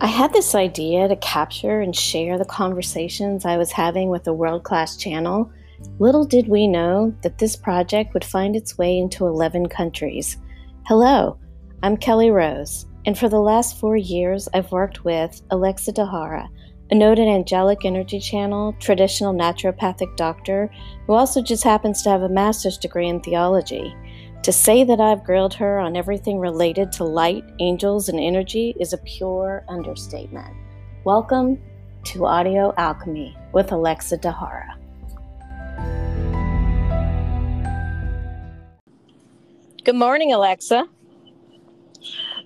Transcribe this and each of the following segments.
I had this idea to capture and share the conversations I was having with a world class channel. Little did we know that this project would find its way into 11 countries. Hello, I'm Kelly Rose, and for the last four years, I've worked with Alexa Dahara, a noted angelic energy channel, traditional naturopathic doctor, who also just happens to have a master's degree in theology. To say that I've grilled her on everything related to light, angels, and energy is a pure understatement. Welcome to Audio Alchemy with Alexa Dahara. Good morning, Alexa.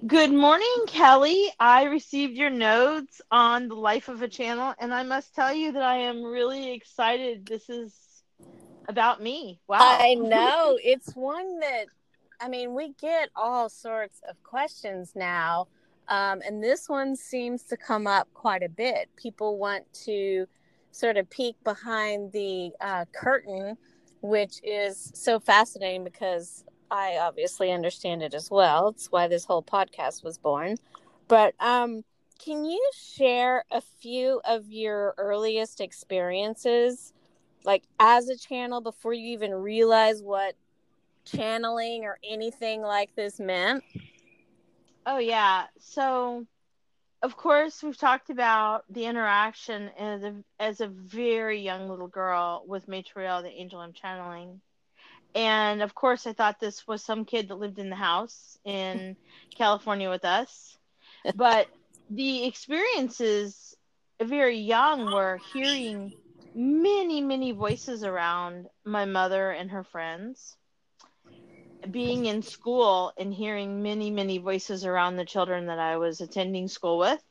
Good morning, Kelly. I received your notes on the life of a channel, and I must tell you that I am really excited. This is about me. Wow. I know. it's one that, I mean, we get all sorts of questions now. Um, and this one seems to come up quite a bit. People want to sort of peek behind the uh, curtain, which is so fascinating because I obviously understand it as well. It's why this whole podcast was born. But um, can you share a few of your earliest experiences like as a channel before you even realize what channeling or anything like this meant? Oh yeah. So of course we've talked about the interaction as a as a very young little girl with Matriel, the angel I'm channeling. And of course I thought this was some kid that lived in the house in California with us. But the experiences very young were hearing many, many voices around my mother and her friends. Being in school and hearing many, many voices around the children that I was attending school with.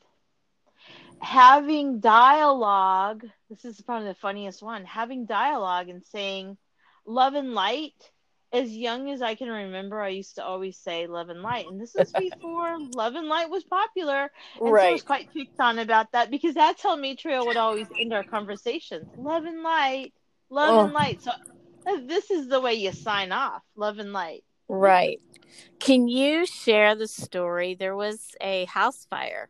Having dialogue, this is probably the funniest one, having dialogue and saying love and light as young as I can remember, I used to always say love and light. And this was before love and light was popular. And right. so I was quite picked on about that because that's how Matriel would always end our conversations. Love and light, love oh. and light. So uh, this is the way you sign off. Love and light. Right. Can you share the story? There was a house fire.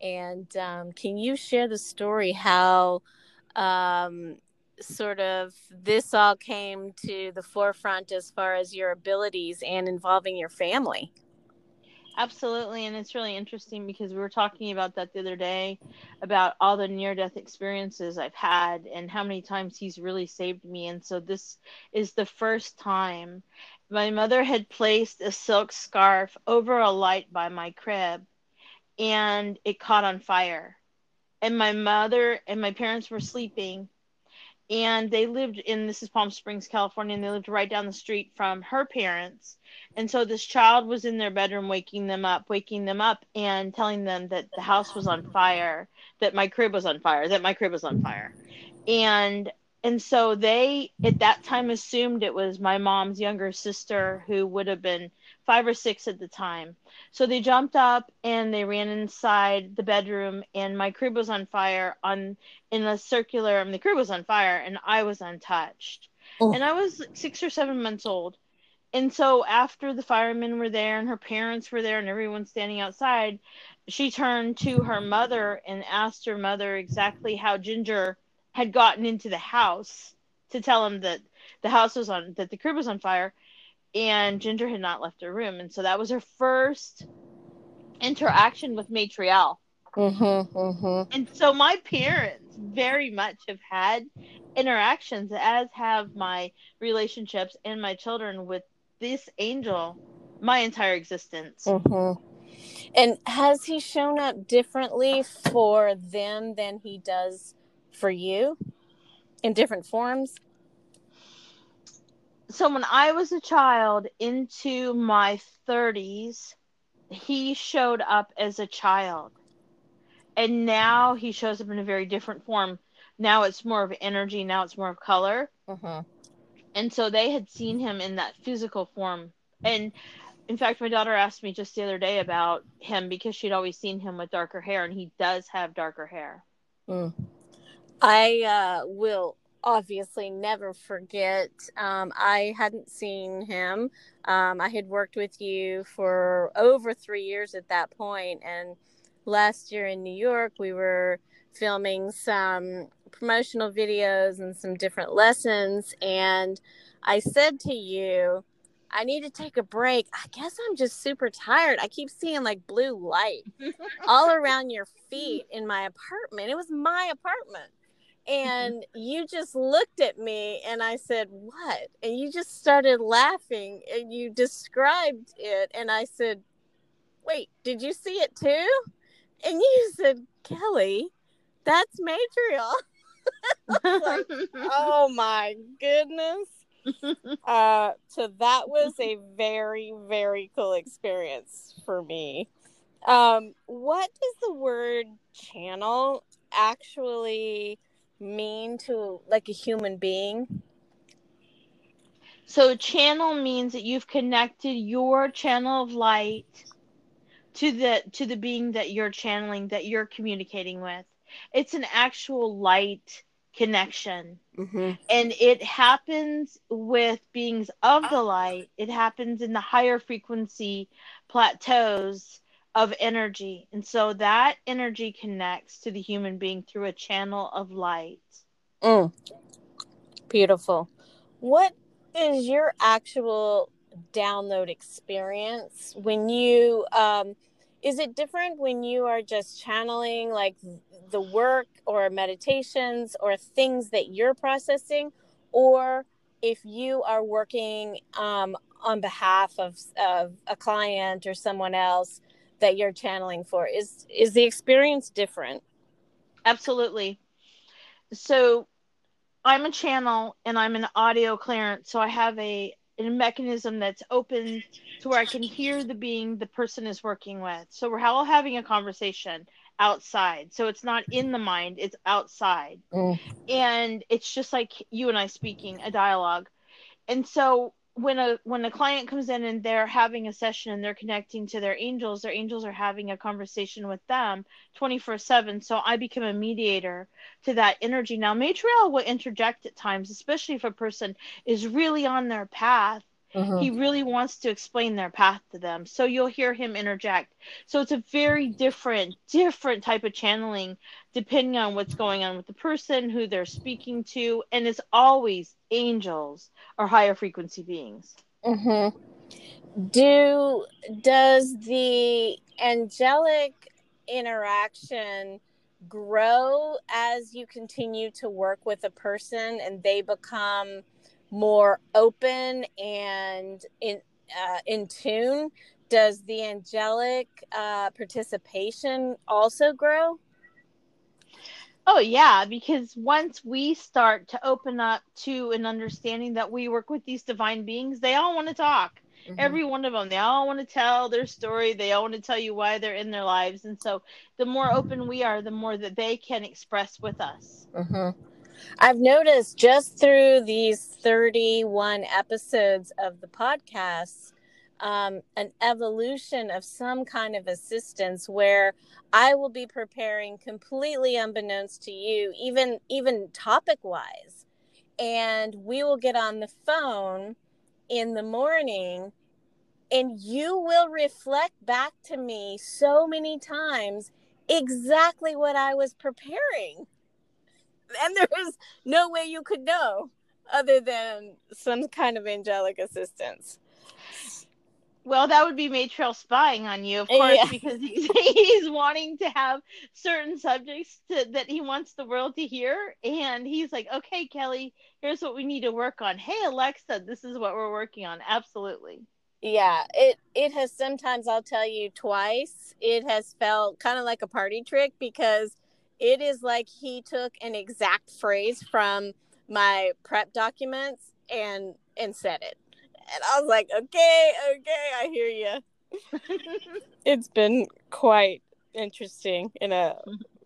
And um, can you share the story how um, sort of this all came to the forefront as far as your abilities and involving your family. Absolutely. And it's really interesting because we were talking about that the other day about all the near death experiences I've had and how many times he's really saved me. And so this is the first time my mother had placed a silk scarf over a light by my crib and it caught on fire. And my mother and my parents were sleeping and they lived in this is Palm Springs, California, and they lived right down the street from her parents. And so this child was in their bedroom waking them up, waking them up and telling them that the house was on fire, that my crib was on fire, that my crib was on fire. And and so they at that time assumed it was my mom's younger sister who would have been five or six at the time. So they jumped up and they ran inside the bedroom, and my crib was on fire on in a circular. I mean, the crib was on fire, and I was untouched. Oh. And I was six or seven months old. And so after the firemen were there and her parents were there and everyone standing outside, she turned to her mother and asked her mother exactly how Ginger had gotten into the house to tell him that the house was on that the crib was on fire and Ginger had not left her room, and so that was her first interaction with Matriel. Mm-hmm, mm-hmm. And so my parents very much have had interactions, as have my relationships and my children with this angel my entire existence. Mm-hmm. And has he shown up differently for them than he does for you in different forms? so when I was a child into my 30s, he showed up as a child. And now he shows up in a very different form. Now it's more of energy, now it's more of color. Uh-huh. And so they had seen him in that physical form. And in fact, my daughter asked me just the other day about him because she'd always seen him with darker hair, and he does have darker hair. Mm. I uh, will obviously never forget. Um, I hadn't seen him. Um, I had worked with you for over three years at that point, and last year in New York. We were filming some promotional videos and some different lessons. And I said to you, I need to take a break. I guess I'm just super tired. I keep seeing like blue light all around your feet in my apartment. It was my apartment. And you just looked at me and I said, What? And you just started laughing and you described it. And I said, Wait, did you see it too? And you said, Kelly, that's Matriel. like, oh my goodness. uh, so that was a very, very cool experience for me. Um, what does the word channel actually mean to like a human being? So channel means that you've connected your channel of light to the to the being that you're channeling that you're communicating with. It's an actual light connection. Mm-hmm. And it happens with beings of the light. It happens in the higher frequency plateaus of energy. And so that energy connects to the human being through a channel of light. Mm. Beautiful. What is your actual download experience when you um is it different when you are just channeling like the work or meditations or things that you're processing or if you are working um, on behalf of, of a client or someone else that you're channeling for is is the experience different absolutely so i'm a channel and i'm an audio clearance so i have a a mechanism that's open to where I can hear the being the person is working with. So we're all having a conversation outside. So it's not in the mind, it's outside. Mm. And it's just like you and I speaking, a dialogue. And so when a when a client comes in and they're having a session and they're connecting to their angels their angels are having a conversation with them 24/7 so I become a mediator to that energy. Now Matriel will interject at times especially if a person is really on their path Mm-hmm. He really wants to explain their path to them. So you'll hear him interject. So it's a very different, different type of channeling depending on what's going on with the person, who they're speaking to. And it's always angels or higher frequency beings. Mm-hmm. Do does the angelic interaction grow as you continue to work with a person and they become more open and in uh, in tune? Does the angelic uh, participation also grow? Oh yeah because once we start to open up to an understanding that we work with these divine beings they all want to talk. Mm-hmm. every one of them they all want to tell their story. They all want to tell you why they're in their lives. And so the more open we are the more that they can express with us. Mm-hmm. I've noticed just through these 31 episodes of the podcast, um, an evolution of some kind of assistance where I will be preparing completely unbeknownst to you, even even topic wise, and we will get on the phone in the morning, and you will reflect back to me so many times exactly what I was preparing and there was no way you could know other than some kind of angelic assistance. Well, that would be Matriel spying on you, of course, yeah. because he's, he's wanting to have certain subjects to, that he wants the world to hear. And he's like, okay, Kelly, here's what we need to work on. Hey, Alexa, this is what we're working on. Absolutely. Yeah, it it has sometimes I'll tell you twice. It has felt kind of like a party trick because it is like he took an exact phrase from my prep documents and and said it. And i was like okay okay i hear you it's been quite interesting in a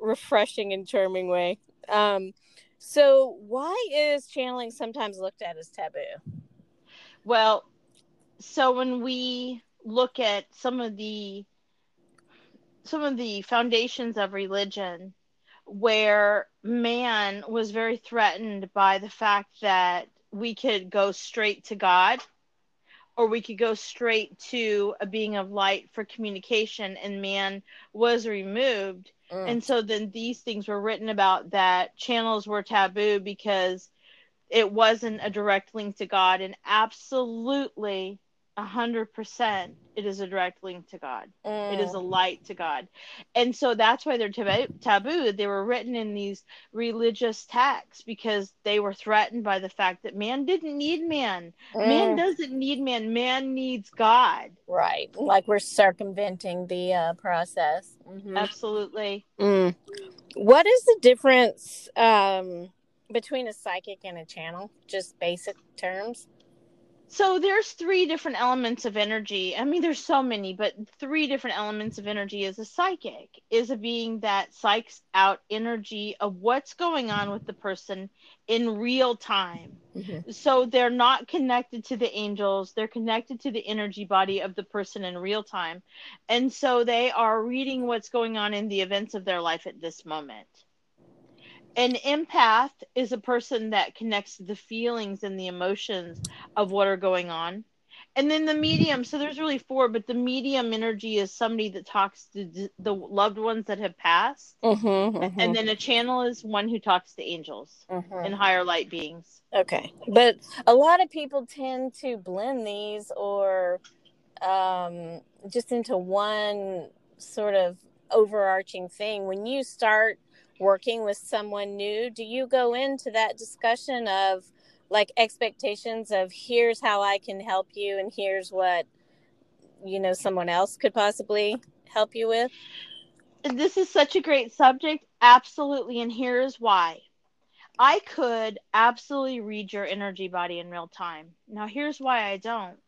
refreshing and charming way. Um so why is channeling sometimes looked at as taboo? Well so when we look at some of the some of the foundations of religion where man was very threatened by the fact that we could go straight to God or we could go straight to a being of light for communication and man was removed mm. and so then these things were written about that channels were taboo because it wasn't a direct link to god and absolutely hundred percent it is a direct link to god mm. it is a mm. light to god and so that's why they're tab- taboo they were written in these religious texts because they were threatened by the fact that man didn't need man mm. man doesn't need man man needs god right like we're circumventing the uh, process mm-hmm. absolutely mm. what is the difference um, between a psychic and a channel just basic terms so there's three different elements of energy. I mean there's so many but three different elements of energy is a psychic is a being that psychs out energy of what's going on with the person in real time. Mm-hmm. so they're not connected to the angels. They're connected to the energy body of the person in real time. And so they are reading what's going on in the events of their life at this moment an empath is a person that connects the feelings and the emotions of what are going on and then the medium so there's really four but the medium energy is somebody that talks to the loved ones that have passed mm-hmm, mm-hmm. and then a channel is one who talks to angels mm-hmm. and higher light beings okay but a lot of people tend to blend these or um, just into one sort of overarching thing when you start working with someone new, do you go into that discussion of like expectations of here's how I can help you and here's what you know someone else could possibly help you with? This is such a great subject. Absolutely. And here's why. I could absolutely read your energy body in real time. Now, here's why I don't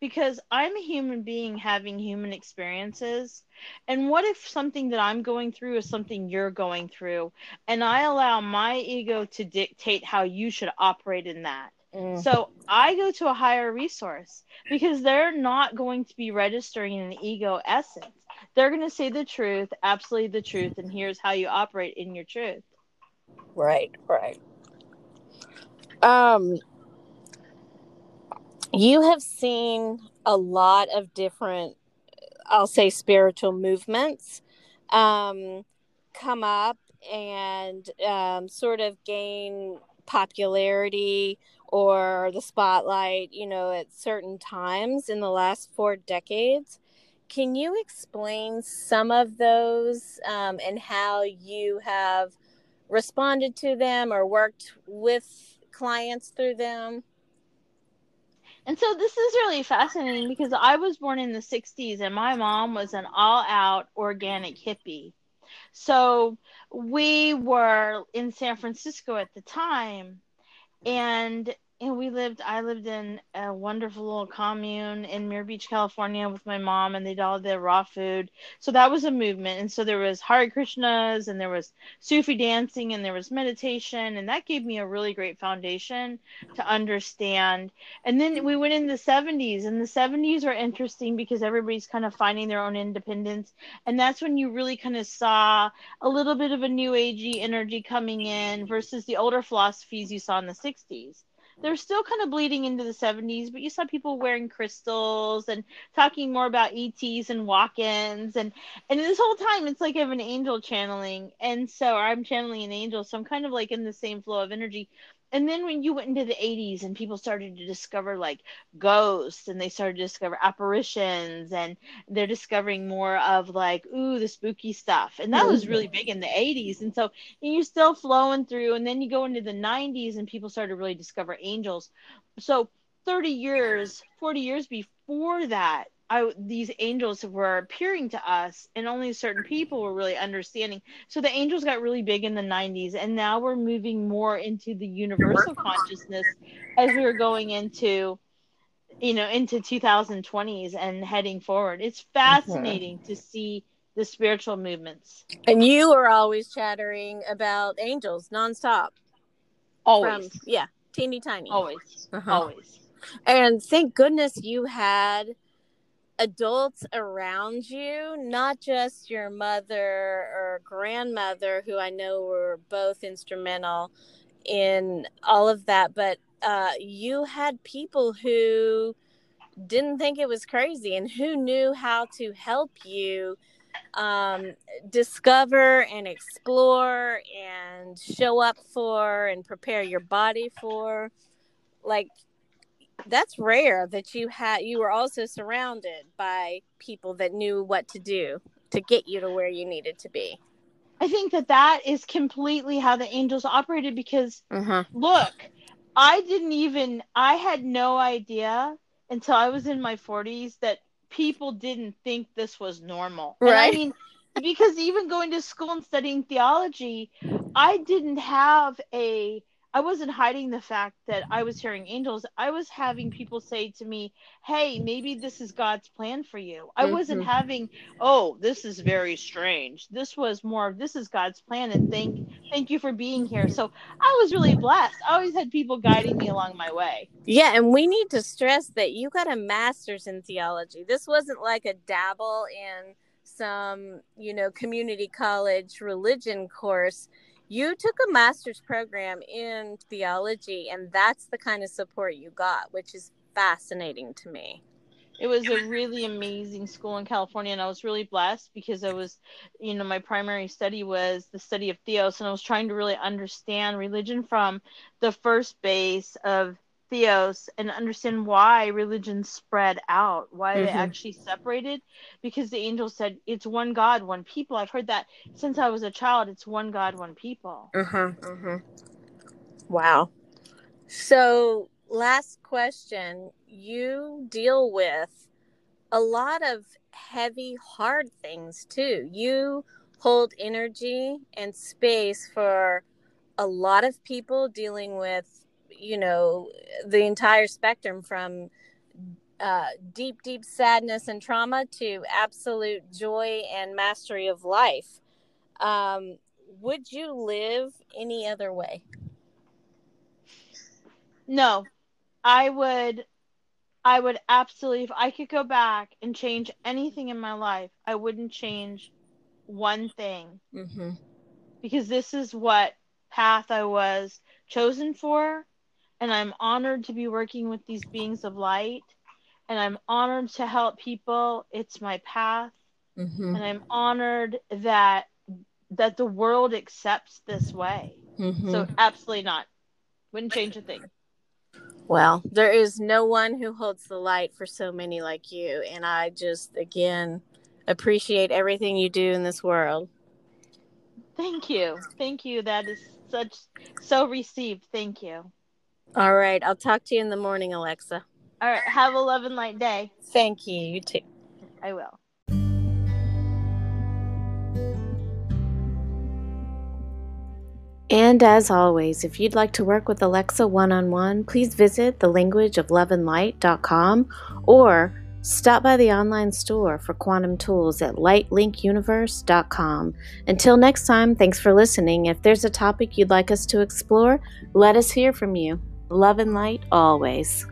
because I'm a human being having human experiences. And what if something that I'm going through is something you're going through? And I allow my ego to dictate how you should operate in that. Mm. So I go to a higher resource because they're not going to be registering an ego essence. They're going to say the truth, absolutely the truth, and here's how you operate in your truth. Right, right. Um, you have seen a lot of different i'll say spiritual movements um, come up and um, sort of gain popularity or the spotlight you know at certain times in the last four decades. Can you explain some of those um, and how you have responded to them or worked with clients through them and so this is really fascinating because I was born in the 60s and my mom was an all out organic hippie. So we were in San Francisco at the time and and we lived i lived in a wonderful little commune in Muir Beach california with my mom and they did all the raw food. So that was a movement. And so there was Hare Krishnas and there was sufi dancing and there was meditation and that gave me a really great foundation to understand. And then we went in the 70s and the 70s were interesting because everybody's kind of finding their own independence. And that's when you really kind of saw a little bit of a new agey energy coming in versus the older philosophies you saw in the 60s they're still kind of bleeding into the 70s, but you saw people wearing crystals and talking more about ETs and walk-ins. And and this whole time it's like I have an angel channeling. And so I'm channeling an angel, so I'm kind of like in the same flow of energy. And then when you went into the 80s and people started to discover like ghosts and they started to discover apparitions and they're discovering more of like ooh the spooky stuff. And that was really big in the 80s and so and you're still flowing through. And then you go into the 90s and people started to really discover angels. So 30 years 40 years before that I, these angels were appearing to us and only certain people were really understanding. So the angels got really big in the 90s and now we're moving more into the universal consciousness as we are going into you know into 2020s and heading forward. It's fascinating mm-hmm. to see the spiritual movements. And you are always chattering about angels nonstop. Always. From, yeah teeny tiny. Always. Uh-huh. always. And thank goodness you had adults around you, not just your mother or grandmother, who I know were both instrumental in all of that, but uh, you had people who didn't think it was crazy and who knew how to help you um, discover and explore and show up for and prepare your body for like that's rare that you had you were also surrounded by people that knew what to do to get you to where you needed to be i think that that is completely how the angels operated because uh-huh. look i didn't even i had no idea until i was in my 40s that people didn't think this was normal. Right and i mean because even going to school and studying theology i didn't have a I wasn't hiding the fact that I was hearing angels. I was having people say to me, "Hey, maybe this is God's plan for you." I mm-hmm. wasn't having, "Oh, this is very strange." This was more of, "This is God's plan," and thank thank you for being here. So I was really blessed. I always had people guiding me along my way. Yeah, and we need to stress that you got a master's in theology. This wasn't like a dabble in some, you know, community college religion course you took a master's program in theology and that's the kind of support you got which is fascinating to me. It was a really amazing school in california and i was really blessed because i was you know my primary study was the study of theos and i was trying to really understand religion from the first base of theos and understand why religion spread out why mm-hmm. they actually separated because the angel said it's one god one people. I've heard that since i was a child it's one god one people. Uh-huh. Uh-huh wow. So last question. You deal with a lot of heavy hard things too. You hold energy and space for a lot of people dealing with you know the entire spectrum from uh, deep deep sadness and trauma to absolute joy and mastery of life. Um, would you live any other way? No. I would i would absolutely if i could go back and change anything in my life i wouldn't change one thing. Mm-hmm. because this is what path i was chosen for and I'm honored to be working with these beings of light and I'm honored to help people. It's my path. Mm-hmm. And I'm honored that that the world accepts this way. Mm-hmm. So absolutely not. Wouldn't change a thing. Well, there is no one who holds the light for so many like you and I just again appreciate everything you do in this world. Thank you. Thank you. That is such so received. Thank you. All right. I'll talk to you in the morning, Alexa. All right. Have a love and light day. Thank you. You too. I will. And as always, if you'd like to work with Alexa one on one, please visit thelanguageofloveandlight.com or stop by the online store for quantum tools at lightlinkuniverse.com. Until next time, thanks for listening. If there's a topic you'd like us to explore, let us hear from you. Love and light always.